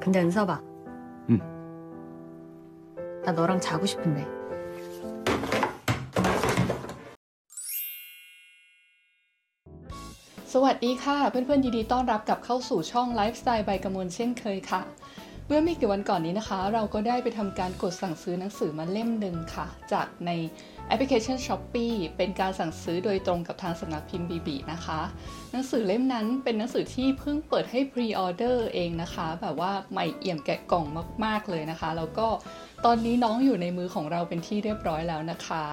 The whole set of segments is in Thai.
근데 은서봐. 응. 나 너랑 자고 싶은데. สวัสดีค่ะ เพื่อนๆยินดีต้อนรับกลับเข้าสู่ช่องไลฟ์สไตล์ใบกระมวลเช่นเคยค่ะ เมื่อไม่กี่วันก่อนนี้นะคะ เราก็ได้ไปทำการกดสั่งซื้อหนังสือมาเล่มหนึ่งค่ะ จากในแอปพลิเคชัน s h อ p e e เป็นการสั่งซื้อโดยตรงกับทางสำนักพิมพ์บีบีนะคะ หนังสือเล่มนั้นเป็นหนังสือที่เพิ่งเปิดให้พรีออเดอร์เองนะคะ แบบว่าใหม่เอี่ยมแกะกล่องมาก ๆ เลยนะคะ แล้วก็ตอนนี้น้องอยู่ในมือของเราเป็นที่เรียบร้อยแล้วนะคะ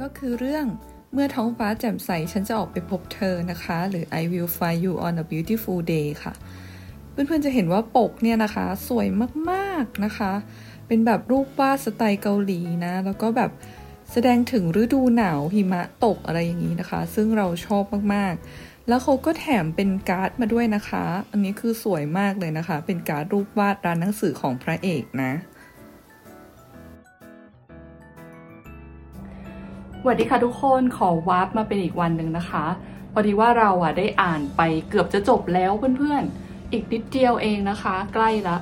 ก็คือเรื่องเมื่อท้องฟ้าแจ่มใสฉันจะออกไปพบเธอนะคะ หรือ I will find you on a beautiful day ค่ะ เพื่อนๆจะเห็นว่าปกเนี่ยนะคะ สวยมากๆนะคะ เป็นแบบรูปวาดสไตล์เกาหลีนะ แล้วก็แบบแสดงถึงฤดูหนาวหิมะตกอะไรอย่างนี้นะคะ ซึ่งเราชอบมากๆ แล้วเขาก็แถมเป็นการ์ดมาด้วยนะคะ อันนี้คือสวยมากเลยนะคะ เป็นการ์ดรูปวาดร้านหนังสือของพระเอกนะสวัสดีค่ะทุกคนขอวาร์ปมาเป็นอีกวันหนึ่งนะคะ พอดีว่าเราอะได้อ่านไปเกือบจะจบแล้วเพื่อนๆ อีกนิดเดียวเองนะคะ ใกล้ละ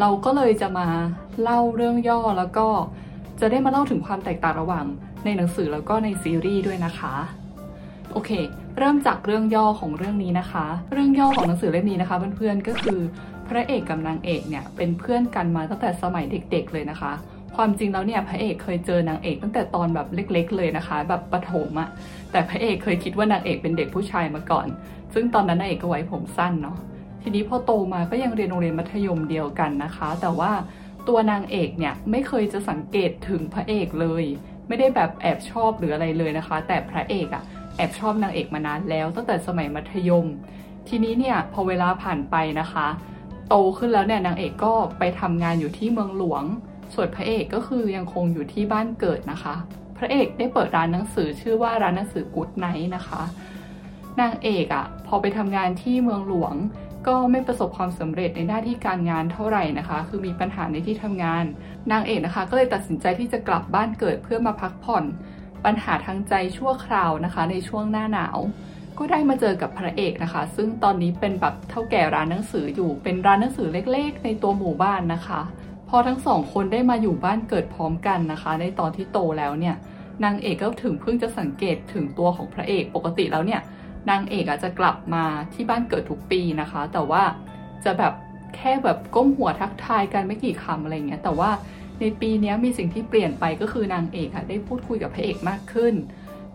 เราก็เลยจะมาเล่าเรื่องย่อแล้วก็จะได้มาเล่าถึงความแตกต่างระหว่างในหนังสือแล้วก็ในซีรีส์ด้วยนะคะ โอเค เริ่มจากเรื่องย่อของเรื่องนี้นะคะ เรื่องย่อของหนังสือเล่มนี้นะคะ เพื่อนๆก็คือพระเอกกับนางเอกเนี่ยเป็นเพื่อนกันมาตั้งแต่สมัยเด็ก ๆ เลยนะคะ ความจริงแล้วเนี่ยพระเอกเคยเจอนางเอกตั้งแต่ตอนแบบเล็ก ๆ เลยนะคะ แบบประถมอะแต่พระเอกเคยคิดว่านางเอกเป็นเด็กผู้ชายมาก่อน ซึ่งตอนนั้นนางเอกก็ไว้ผมสั้นเนาะ ทีนี้พอโตมาก็ยังเรียนโรงเรียนมัธยมเดียวกันนะคะ แต่ว่าตัวนางเอกเนี่ยไม่เคยจะสังเกตถึงพระเอกเลย ไม่ได้แบบแอบชอบหรืออะไรเลยนะคะ แต่พระเอกอะแอบชอบนางเอกมานานแล้วตั้งแต่สมัยมัธยม ทีนี้เนี่ยพอเวลาผ่านไปนะคะ โตขึ้นแล้วเนี่ยนางเอกก็ไปทำงานอยู่ที่เมืองหลวง ส่วนพระเอกก็คือยังคงอยู่ที่บ้านเกิดนะคะ พระเอกได้เปิดร้านหนังสือชื่อว่าร้านหนังสือกู๊ดไนท์นะคะนางเอกอะ่ะพอไปทำงานที่เมืองหลวง ก็ไม่ประสบความสำเร็จในหน้าที่การงานเท่าไหร่นะคะ คือมีปัญหาในที่ทำงาน นางเอกนะคะ ก็เลยตัดสินใจที่จะกลับบ้านเกิดเพื่อมาพักผ่อน ปัญหาทางใจชั่วคราวนะคะ ในช่วงหน้าหนาว ก็ได้มาเจอกับพระเอกนะคะ ซึ่งตอนนี้เป็นแบบเท่าแก่ร้านหนังสืออยู่ เป็นร้านหนังสือเล็กๆ ในตัวหมู่บ้านนะคะ พอทั้งสองคนได้มาอยู่บ้านเกิดพร้อมกันนะคะ ในตอนที่โตแล้วเนี่ยนางเอกก็ถึงเพิ่งจะสังเกตถึงตัวของพระเอกปกติแล้วเนี่ย นางเอกอาจจะกลับมาที่บ้านเกิดทุกปีนะคะ แต่ว่าจะแบบแค่แบบก้มหัวทักทายกันไม่กี่คำอะไรเงี้ยแต่ว่าในปีนี้มีสิ่งที่เปลี่ยนไปก็คือนางเอกอะได้พูดคุยกับพระเอกมากขึ้น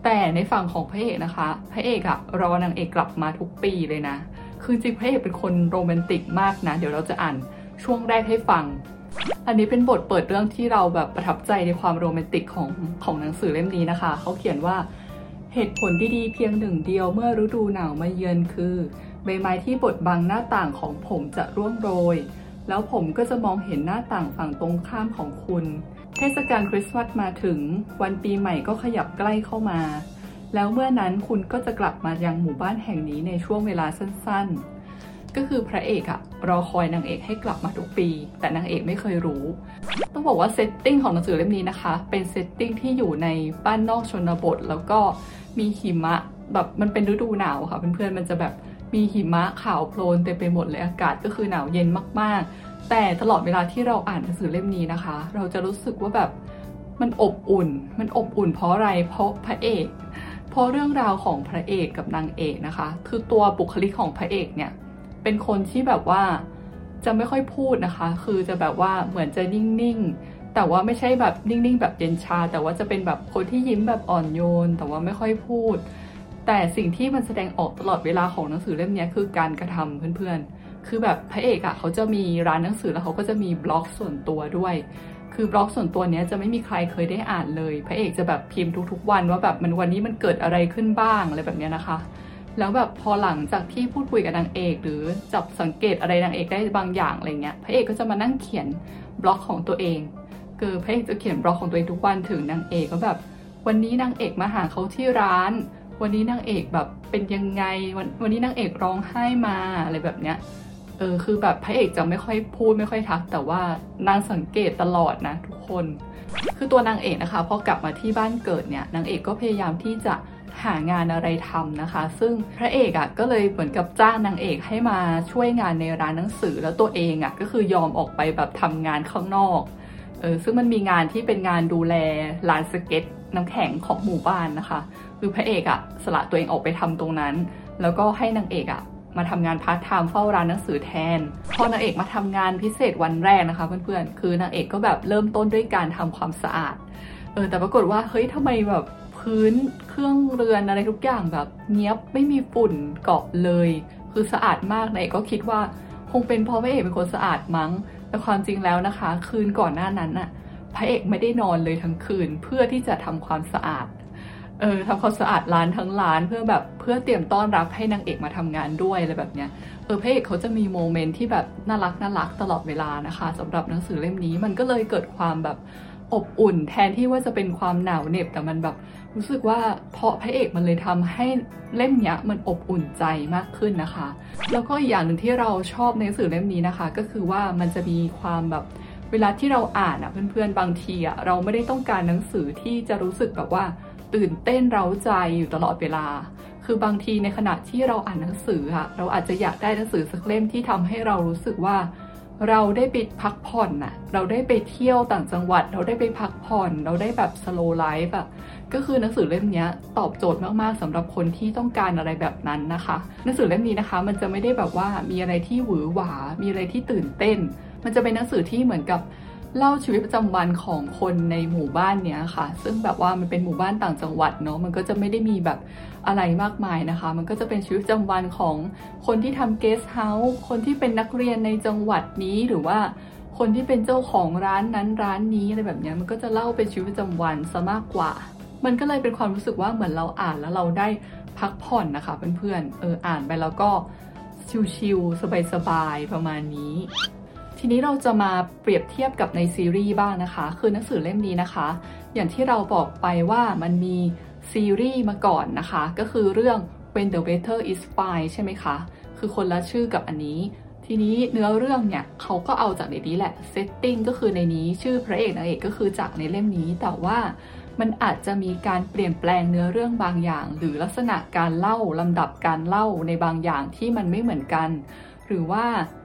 แต่ในฝั่งของพระเอกนะคะ พระเอกอะรอนางเอกกลับมาทุกปีเลยนะ คือจริงพระเอกเป็นคนโรแมนติกมากนะ เดี๋ยวเราจะอ่านช่วงแรกให้ฟัง อันนี้เป็นบทเปิดเรื่องที่เราแบบประทับใจในความโรแมนติกของของหนังสือเล่มนี้นะคะ เขาเขียนว่า เหตุผลดีๆเพียงหนึ่งเดียวเมื่อฤดูหนาวมาเยือนคือ ใบไม้ที่บดบังหน้าต่างของผมจะร่วงโรย แล้วผมก็จะมองเห็นหน้าต่างฝั่งตรงข้ามของคุณ เทศกาลคริสต์มาสมาถึง วันปีใหม่ก็ขยับใกล้เข้ามา แล้วเมื่อนั้นคุณก็จะกลับมายังหมู่บ้านแห่งนี้ในช่วงเวลาสั้นๆ ก็คือพระเอกอะรอคอยนางเอกให้กลับมาทุกปี แต่นางเอกไม่เคยรู้ ต้องบอกว่า setting ของหนังสือเล่มนี้นะคะ เป็น setting ที่อยู่ในบ้านนอกชนบท แล้วก็มีหิมะแบบมันเป็นฤดูหนาวค่ะเพื่อนๆมันจะแบบมีหิมะขาวโพลนเต็มไปหมดเลยอากาศก็คือหนาวเย็นมากๆ แต่ตลอดเวลาที่เราอ่านหนังสือเล่มนี้นะคะ เราจะรู้สึกว่าแบบมันอบอุ่น มันอบอุ่นเพราะอะไรเพราะพระเอกเพราะเรื่องราวของพระเอกกับนางเอกนะคะ คือตัวบุคลิกของพระเอกเนี่ย เป็นคนที่แบบว่าจะไม่ค่อยพูดนะคะ คือจะแบบว่าเหมือนจะนิ่งๆ แต่ว่าไม่ใช่แบบนิ่งๆ แบบเย็นชา แต่ว่าจะเป็นแบบคนที่ยิ้มแบบอ่อนโยน แต่ว่าไม่ค่อยพูด แต่สิ่งที่มันแสดงออกตลอดเวลาของหนังสือเล่มนี้คือการกระทำเพื่อนๆ คือแบบพระเอกอะ่ะเขาจะมีร้านหนังสือแล้วเขาก็จะมีบล็อกส่วนตัวด้วยคือบล็อกส่วนตัวเนี้ยจะไม่มีใครเคยได้อ่านเลย พระเอกจะแบบพิมพ์ทุกๆ วันว่าแบบมันวันนี้มันเกิดอะไรขึ้นบ้างอะไรแบบเนี้ยนะคะ แล้วแบบพอหลังจากที่พูดคุยกับนางเอก หรือจับสังเกตอะไรนางเอกได้บางอย่างอะไรเงี้ยพระเอกก็จะมานั่งเขียนบล็อกของตัวเอง คือพระเอกจะเขียนบล็อกของตัวเองทุกวันถึงนางเอกก็แบบ วันนี้นางเอกมาหาเขาที่ร้าน วันนี้นางเอกแบบเป็นยังไงวันวันนี้นางเอกร้องไห้มาอะไรแบบเนี้ยเออคือแบบพระเอกจะไม่ค่อยพูดไม่ค่อยทัก แต่ว่านางสังเกตตลอดนะทุกคน คือตัวนางเอกนะคะพอกลับมาที่บ้านเกิดเนี่ยนางเอกก็พยายามที่จะ หางานอะไรทำนะคะ ซึ่งพระเอกอะ่ะก็เลยเหมือนกับจ้างนางเอกให้มาช่วยงานในร้านหนังสือแล้วตัวเองอะ่ะก็คือยอมออกไปแบบทำงานข้างนอกเออซึ่งมันมีงานที่เป็นงานดูแลร้านสเก็ตน้ำแข็งของหมู่บ้านนะคะคือพระเอกอะ่ะสละตัวเองออกไปทำตรงนั้น แล้วก็ให้นางเอกอะ่ะมาทำงานพาร์ทไทม์เฝ้าร้านหนังสือแทน พอนางเอกมาทำงานพิเศษวันแรกนะคะ เพื่อนๆ คือนางเอกก็แบบเริ่มต้นด้วยการทำความสะอาด เออแต่ปรากฏว่าเฮ้ยทำไมแบบ พื้นเครื่องเรือนอะไรทุกอย่างแบบเนี้ยบไม่มีฝุ่นเกาะเลย คือสะอาดมากนางเอกก็คิดว่าคงเป็นเพราะพระเอกเป็นคนสะอาดมั้ง แต่ความจริงแล้วนะคะ คืนก่อนหน้านั้นน่ะพระเอกไม่ได้นอนเลยทั้งคืนเพื่อที่จะทำความสะอาดเออทำความสะอาดร้านทั้งร้านเพื่อแบบเพื่อเตรียมต้อนรับให้นางเอกมาทำงานด้วยอะไรแบบเนี้ยเออพระเอกเขาจะมีโมเมนต์ที่แบบน่ารักน่ารักตลอดเวลานะคะสำหรับหนังสือเล่มนี้มันก็เลยเกิดความแบบ อบอุ่น แทนที่ว่าจะเป็นความหนาวเหน็บแต่มันแบบ รู้สึกว่าเพราะพระเอกมันเลยทำให้เล่มเนี้ยมันอบอุ่นใจมากขึ้นนะคะ แล้วก็อีกอย่างหนึ่งที่เราชอบในหนังสือเล่มนี้นะคะ ก็คือว่ามันจะมีความแบบเวลาที่เราอ่านอะเพื่อนๆบางทีอะเราไม่ได้ต้องการหนังสือที่จะรู้สึกแบบว่าตื่นเต้นเร้าใจอยู่ตลอดเวลา คือบางทีในขณะที่เราอ่านหนังสือค่ะเราอาจจะอยากได้หนังสือสักเล่มที่ทำให้เรารู้สึกว่า เราได้ไปพักผ่อนน่ะ เราได้ไปเที่ยวต่างจังหวัด เราได้ไปพักผ่อน เราได้แบบสโลไลฟ์อะก็คือหนังสือเล่มนี้ตอบโจทย์มากๆสำหรับคนที่ต้องการอะไรแบบนั้นนะคะ หนังสือเล่มนี้นะคะ มันจะไม่ได้แบบว่ามีอะไรที่หวือหวา มีอะไรที่ตื่นเต้น มันจะเป็นหนังสือที่เหมือนกับ เล่าชีวิตประจำวันของคนในหมู่บ้านเนี้ยค่ะ ซึ่งแบบว่ามันเป็นหมู่บ้านต่างจังหวัดเนาะมันก็จะไม่ได้มีแบบอะไรมากมายนะคะ มันก็จะเป็นชีวิตประจำวันของคนที่ทำเกสต์เฮาส์คนที่เป็นนักเรียนในจังหวัดนี้หรือว่าคนที่เป็นเจ้าของร้านนั้นร้านนี้อะไรแบบนี้มันก็จะเล่าเป็นชีวิตประจำวันซะมากกว่า มันก็เลยเป็นความรู้สึกว่าเหมือนเราอ่านแล้วเราได้พักผ่อนนะคะเพื่อนๆเอออ่านไปแล้วก็ชิลๆสบายๆประมาณนี้ ทีนี้เราจะมาเปรียบเทียบกับในซีรีส์บ้างนะคะ คือหนังสือเล่มนี้นะคะ อย่างที่เราบอกไปว่ามันมีซีรีส์มาก่อนนะคะ ก็คือเรื่อง When the Weather is Fine ใช่ไหมคะ คือคนละชื่อกับอันนี้ ทีนี้เนื้อเรื่องเนี่ยเขาก็เอาจากในนี้แหละเซตติ้งก็คือในนี้ชื่อพระเอกนางเอกก็คือจากในเล่มนี้ แต่ว่ามันอาจจะมีการเปลี่ยนแปลงเนื้อเรื่องบางอย่าง หรือลักษณะการเล่าลำดับการเล่าในบางอย่างที่มันไม่เหมือนกัน หรือว่า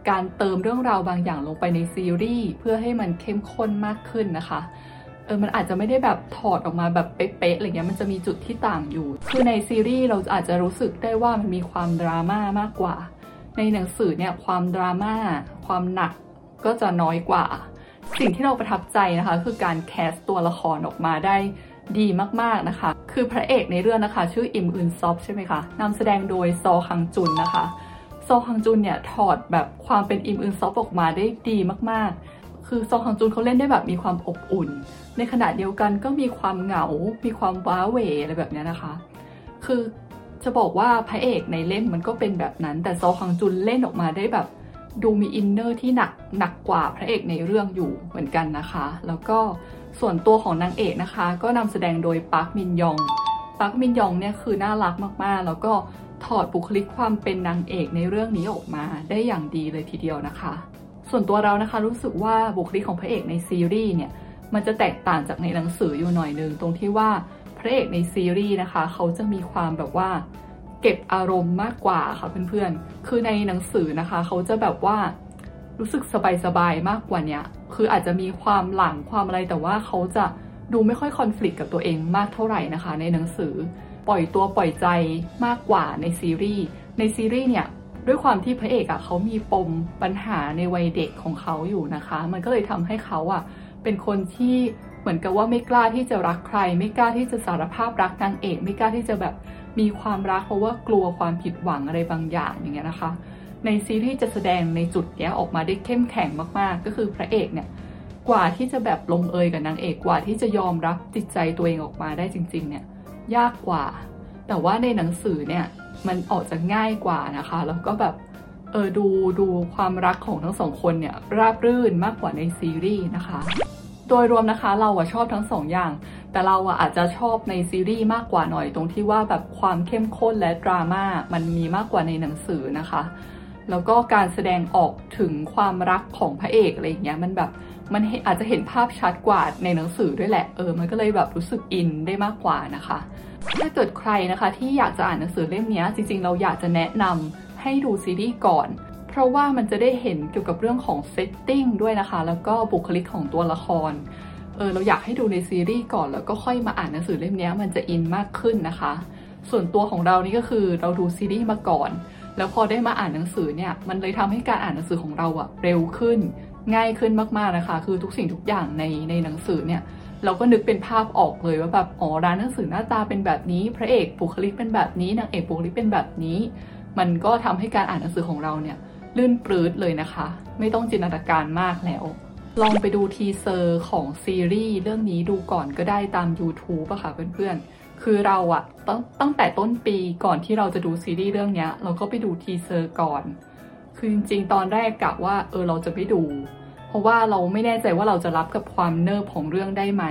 การเติมเรื่องราวบางอย่างลงไปในซีรีส์เพื่อให้มันเข้มข้นมากขึ้นนะคะเออมันอาจจะไม่ได้แบบถอดออกมาแบบเป๊ะๆอะไรเงี้ยมันจะมีจุดที่ต่างอยู่ คือในซีรีส์เราอาจจะรู้สึกได้ว่ามันมีความดราม่ามากกว่า ในหนังสือเนี่ยความดราม่าความหนักก็จะน้อยกว่า สิ่งที่เราประทับใจนะคะ คือการแคสตัวละครออกมาได้ดีมากๆนะคะ คือพระเอกในเรื่องนะคะ ชื่ออิมอึนซอฟใช่ไหมคะนำแสดงโดยซอคังจุนนะคะ โซฮังจุนเนี่ยถอดแบบความเป็นอิมอึนซอฟออกมาได้ดีมากๆ คือซอคังจุนเขาเล่นได้แบบมีความอบอุ่น ในขณะเดียวกันก็มีความเหงา มีความว้าเหวอะไรแบบนี้นะคะ คือจะบอกว่าพระเอกในเล่มมันก็เป็นแบบนั้น แต่ซอคังจุนเล่นออกมาได้แบบดูมี inner ที่หนักหนักกว่าพระเอกในเรื่องอยู่เหมือนกันนะคะ แล้วก็ส่วนตัวของนางเอกนะคะ ก็นำแสดงโดยปาร์คมินยอง ปาร์คมินยองเนี่ยคือน่ารักมากๆ แล้วก็ถอดบุคลิกความเป็นนางเอกในเรื่องนี้ออกมาได้อย่างดีเลยทีเดียวนะคะ ส่วนตัวเรานะคะรู้สึกว่าบุคลิกของพระเอกในซีรีส์เนี่ยมันจะแตกต่างจากในหนังสืออยู่หน่อยนึงตรงที่ว่าพระเอกในซีรีส์นะคะ เขาจะมีความแบบว่า เก็บอารมณ์มากกว่าค่ะเพื่อนๆ คือในหนังสือนะคะ เขาจะแบบว่ารู้สึกสบายๆมากกว่าเนี้ยคืออาจจะมีความหลังความอะไรแต่ว่าเขาจะ ดูไม่ค่อยคอน FLICT กับตัวเองมากเท่าไหร่นะคะ ในหนังสือปล่อยตัวปล่อยใจมากกว่าในซีรีส์ในซีรีส์เนี่ยด้วยความที่พระเอกอะ่ะเขามีปมปัญหาในวัยเด็กของเขาอยู่นะคะ มันก็เลยทำให้เขาอะ่ะเป็นคนที่เหมือนกับว่าไม่กล้าที่จะรักใคร ไม่กล้าที่จะสารภาพรักนางเอก ไม่กล้าที่จะแบบมีความรักเพราะว่ากลัวความผิดหวังอะไรบางอย่างอย่างเงี้ยนะคะ ในซีรีส์จะแสดงในจุดเนี้ยออกมาได้เข้มแข็งมากๆ ก็คือพระเอกเนี่ย กว่าที่จะแบบลงเอยกับนางเอกกว่าที่จะยอมรับจิตใจตัวเองออกมาได้จริง ๆ เนี่ยยากกว่า แต่ว่าในหนังสือเนี่ยมันออกจะง่ายกว่านะคะ แล้วก็แบบเออดูดูความรักของทั้งสองคนเนี่ยราบรื่นมากกว่าในซีรีส์นะคะ โดยรวมนะคะเราอะชอบทั้งสองอย่าง แต่เราอะอาจจะชอบในซีรีส์มากกว่าหน่อยตรงที่ว่าแบบความเข้มข้นและดราม่ามันมีมากกว่าในหนังสือนะคะ แล้วก็การแสดงออกถึงความรักของพระเอกอะไรอย่างเงี้ยมันแบบ มันอาจจะเห็นภาพชัดกว่าในหนังสือด้วยแหละ เออ มันก็เลยแบบรู้สึกอินได้มากกว่านะคะ ถ้าเกิดใครนะคะที่อยากจะอ่านหนังสือเล่มนี้จริงๆ เราอยากจะแนะนำให้ดูซีรีส์ก่อน เพราะว่ามันจะได้เห็นเกี่ยวกับเรื่องของ setting ด้วยนะคะ แล้วก็บุคลิกของตัวละคร เออ เราอยากให้ดูในซีรีส์ก่อนแล้วก็ค่อยมาอ่านหนังสือเล่มนี้มันจะอินมากขึ้นนะคะ ส่วนตัวของเรานี่ก็คือเราดูซีรีส์มาก่อนแล้วพอได้มาอ่านหนังสือเนี่ย มันเลยทำให้การอ่านหนังสือของเราอะเร็วขึ้น ง่ายขึ้นมากๆนะคะ คือทุกสิ่งทุกอย่างในในหนังสือเนี่ยเราก็นึกเป็นภาพออกเลยว่าแบบอ๋อร้านหนังสือหน้าตาเป็นแบบนี้ พระเอกบุคลิกเป็นแบบนี้นางเอกบุคลิกเป็นแบบนี้ มันก็ทำให้การอ่านหนังสือของเราเนี่ยลื่นปรื๊ดเลยนะคะ ไม่ต้องจินตนาการมากแล้ว ลองไปดู teaser ของซีรีส์เรื่องนี้ดูก่อนก็ได้ตาม YouTube อะค่ะเพื่อนๆ คือเราอะตั้งตั้งแต่ต้นปีก่อนที่เราจะดูซีรีส์เรื่องเนี้ยเราก็ไปดู teaser ก่อน คือจริงๆ ตอนแรกกะว่าเออเราจะไม่ดู เพราะว่าเราไม่แน่ใจว่าเราจะรับกับความเนิบของเรื่องได้ไหม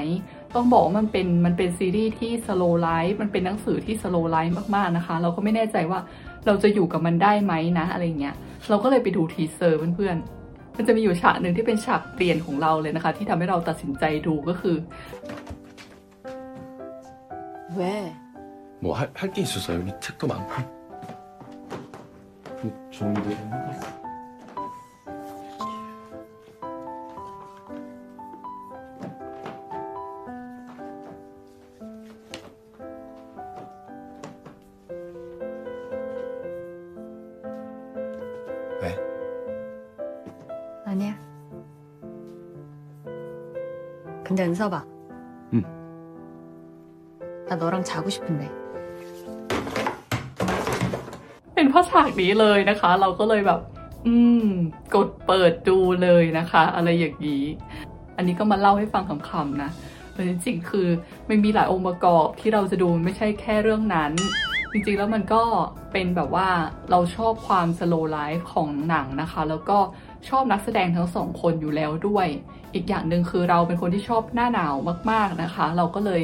ต้องบอกว่ามันเป็นมันเป็นซีรีส์ที่สโลไลฟ์มันเป็นหนังสือที่สโลไลฟ์มากๆนะคะ เราก็ไม่แน่ใจว่าเราจะอยู่กับมันได้ไหมนะอะไรเงี้ย เราก็เลยไปดูทีเซอร์เพื่อนๆ มันจะมีอยู่ฉากหนึ่งที่เป็นฉากเปลี่ยนของเราเลยนะคะ ที่ทำให้เราตัดสินใจดูก็คือ 왜? 뭐 할 게 있어서 여기 책도 많고 그 좋은데 왜? 아니야. 근데 은서봐. 응. 나 너랑 자고 싶은데. เป็นเพราะฉากนี้เลยนะคะ เราก็เลยแบบ อืม กดเปิดดูเลยนะคะ อะไรอย่างนี้ อันนี้ก็มาเล่าให้ฟังคำๆนะแต่จริงๆคือมันมีหลายองค์ประกอบที่เราจะดูไม่ใช่แค่เรื่องนั้น จริงๆแล้วมันก็เป็นแบบว่าเราชอบความสโลไลฟ์ของหนังนะคะ แล้วก็ชอบนักแสดงทั้งสองคนอยู่แล้วด้วย อีกอย่างหนึ่งคือเราเป็นคนที่ชอบหน้าหนาวมากๆนะคะ เราก็เลย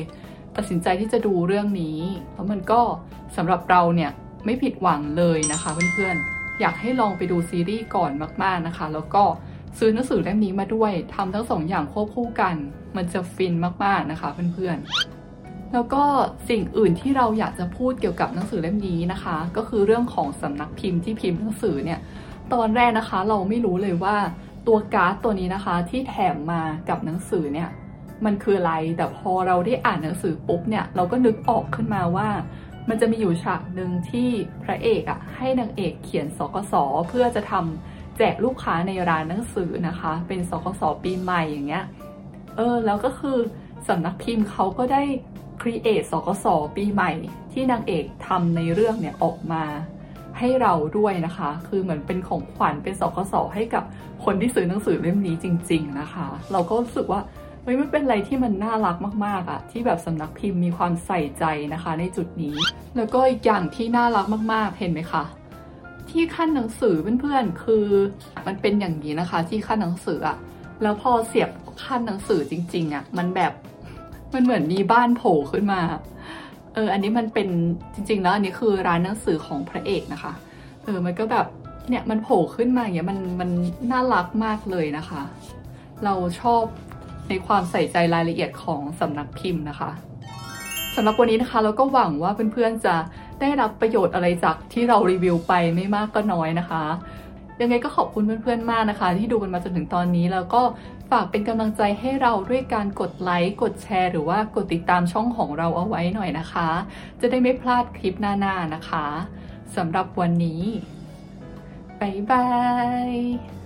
ตัดสินใจที่จะดูเรื่องนี้ แล้วมันก็สำหรับเราเนี่ย ไม่ผิดหวังเลยนะคะเพื่อนๆ อยากให้ลองไปดูซีรีส์ก่อนมากๆนะคะ แล้วก็ซื้อหนังสือเล่มนี้มาด้วยทำทั้งสองอย่างควบคู่กัน มันจะฟินมากๆนะคะเพื่อนๆ แล้วก็สิ่งอื่นที่เราอยากจะพูดเกี่ยวกับหนังสือเล่มนี้นะคะ ก็คือเรื่องของสำนักพิมพ์ที่พิมพ์หนังสือเนี่ยตอนแรกนะคะเราไม่รู้เลยว่าตัวการ์ดตัวนี้นะคะที่แถมมากับหนังสือเนี่ยมันคืออะไรแต่พอเราได้อ่านหนังสือปุ๊บเนี่ยเราก็นึกออกขึ้นมาว่า มันจะมีอยู่ฉากหนึ่งที่พระเอกอะ่ะให้นางเอกเขียนสกสเพื่อจะทำแจกลูกค้าในร้านหนังสือนะคะ เป็นสกสปีใหม่อย่างเงี้ยเออแล้วก็คือสำนักพิมพ์เขาก็ได้ create สกสปีใหม่ ที่นางเอกทำในเรื่องเนี่ยออกมาให้เราด้วยนะคะ คือเหมือนเป็นของขวัญเป็นสกสให้กับคนที่ซื้อหนังสือเล่มนี้จริง ๆนะคะ เราก็รู้สึกว่า เฮ้ยมันเป็นอะไรที่มันน่ารักมากๆอะที่แบบสำนักพิมพ์มีความใส่ใจนะคะ ในจุดนี้ แล้วก็อีกอย่างที่น่ารักมากๆเห็นไหมคะที่ขั้นหนังสือเพื่อนๆคือ มันเป็นอย่างนี้นะคะ ที่ขั้นหนังสืออะแล้วพอเสียบขั้นหนังสือจริง ๆอะมันแบบมันเหมือนมีบ้านโผล่ขึ้นมาเอออันนี้มันเป็นจริง ๆ แล้วอันนี้คือร้านหนังสือของพระเอกนะคะเออมันก็แบบเนี่ยมันโผล่ขึ้นมาอย่างเงี้ยมันมันน่ารักมากเลยนะคะ เราชอบ ในความใส่ใจรายละเอียดของสำนักพิมพ์นะคะสำหรับวันนี้นะคะเราก็หวังว่าเพื่อนๆจะได้รับประโยชน์อะไรจากที่เรารีวิวไปไม่มากก็น้อยนะคะ ยังไงก็ขอบคุณเพื่อนๆมากนะคะ ที่ดูกันมาจนถึงตอนนี้แล้วก็ฝากเป็นกำลังใจให้เราด้วยการกดไลค์กดแชร์ หรือว่ากดติดตามช่องของเราเอาไว้หน่อยนะคะ จะได้ไม่พลาดคลิปหน้าๆนะคะสำหรับวันนี้บ๊ายบาย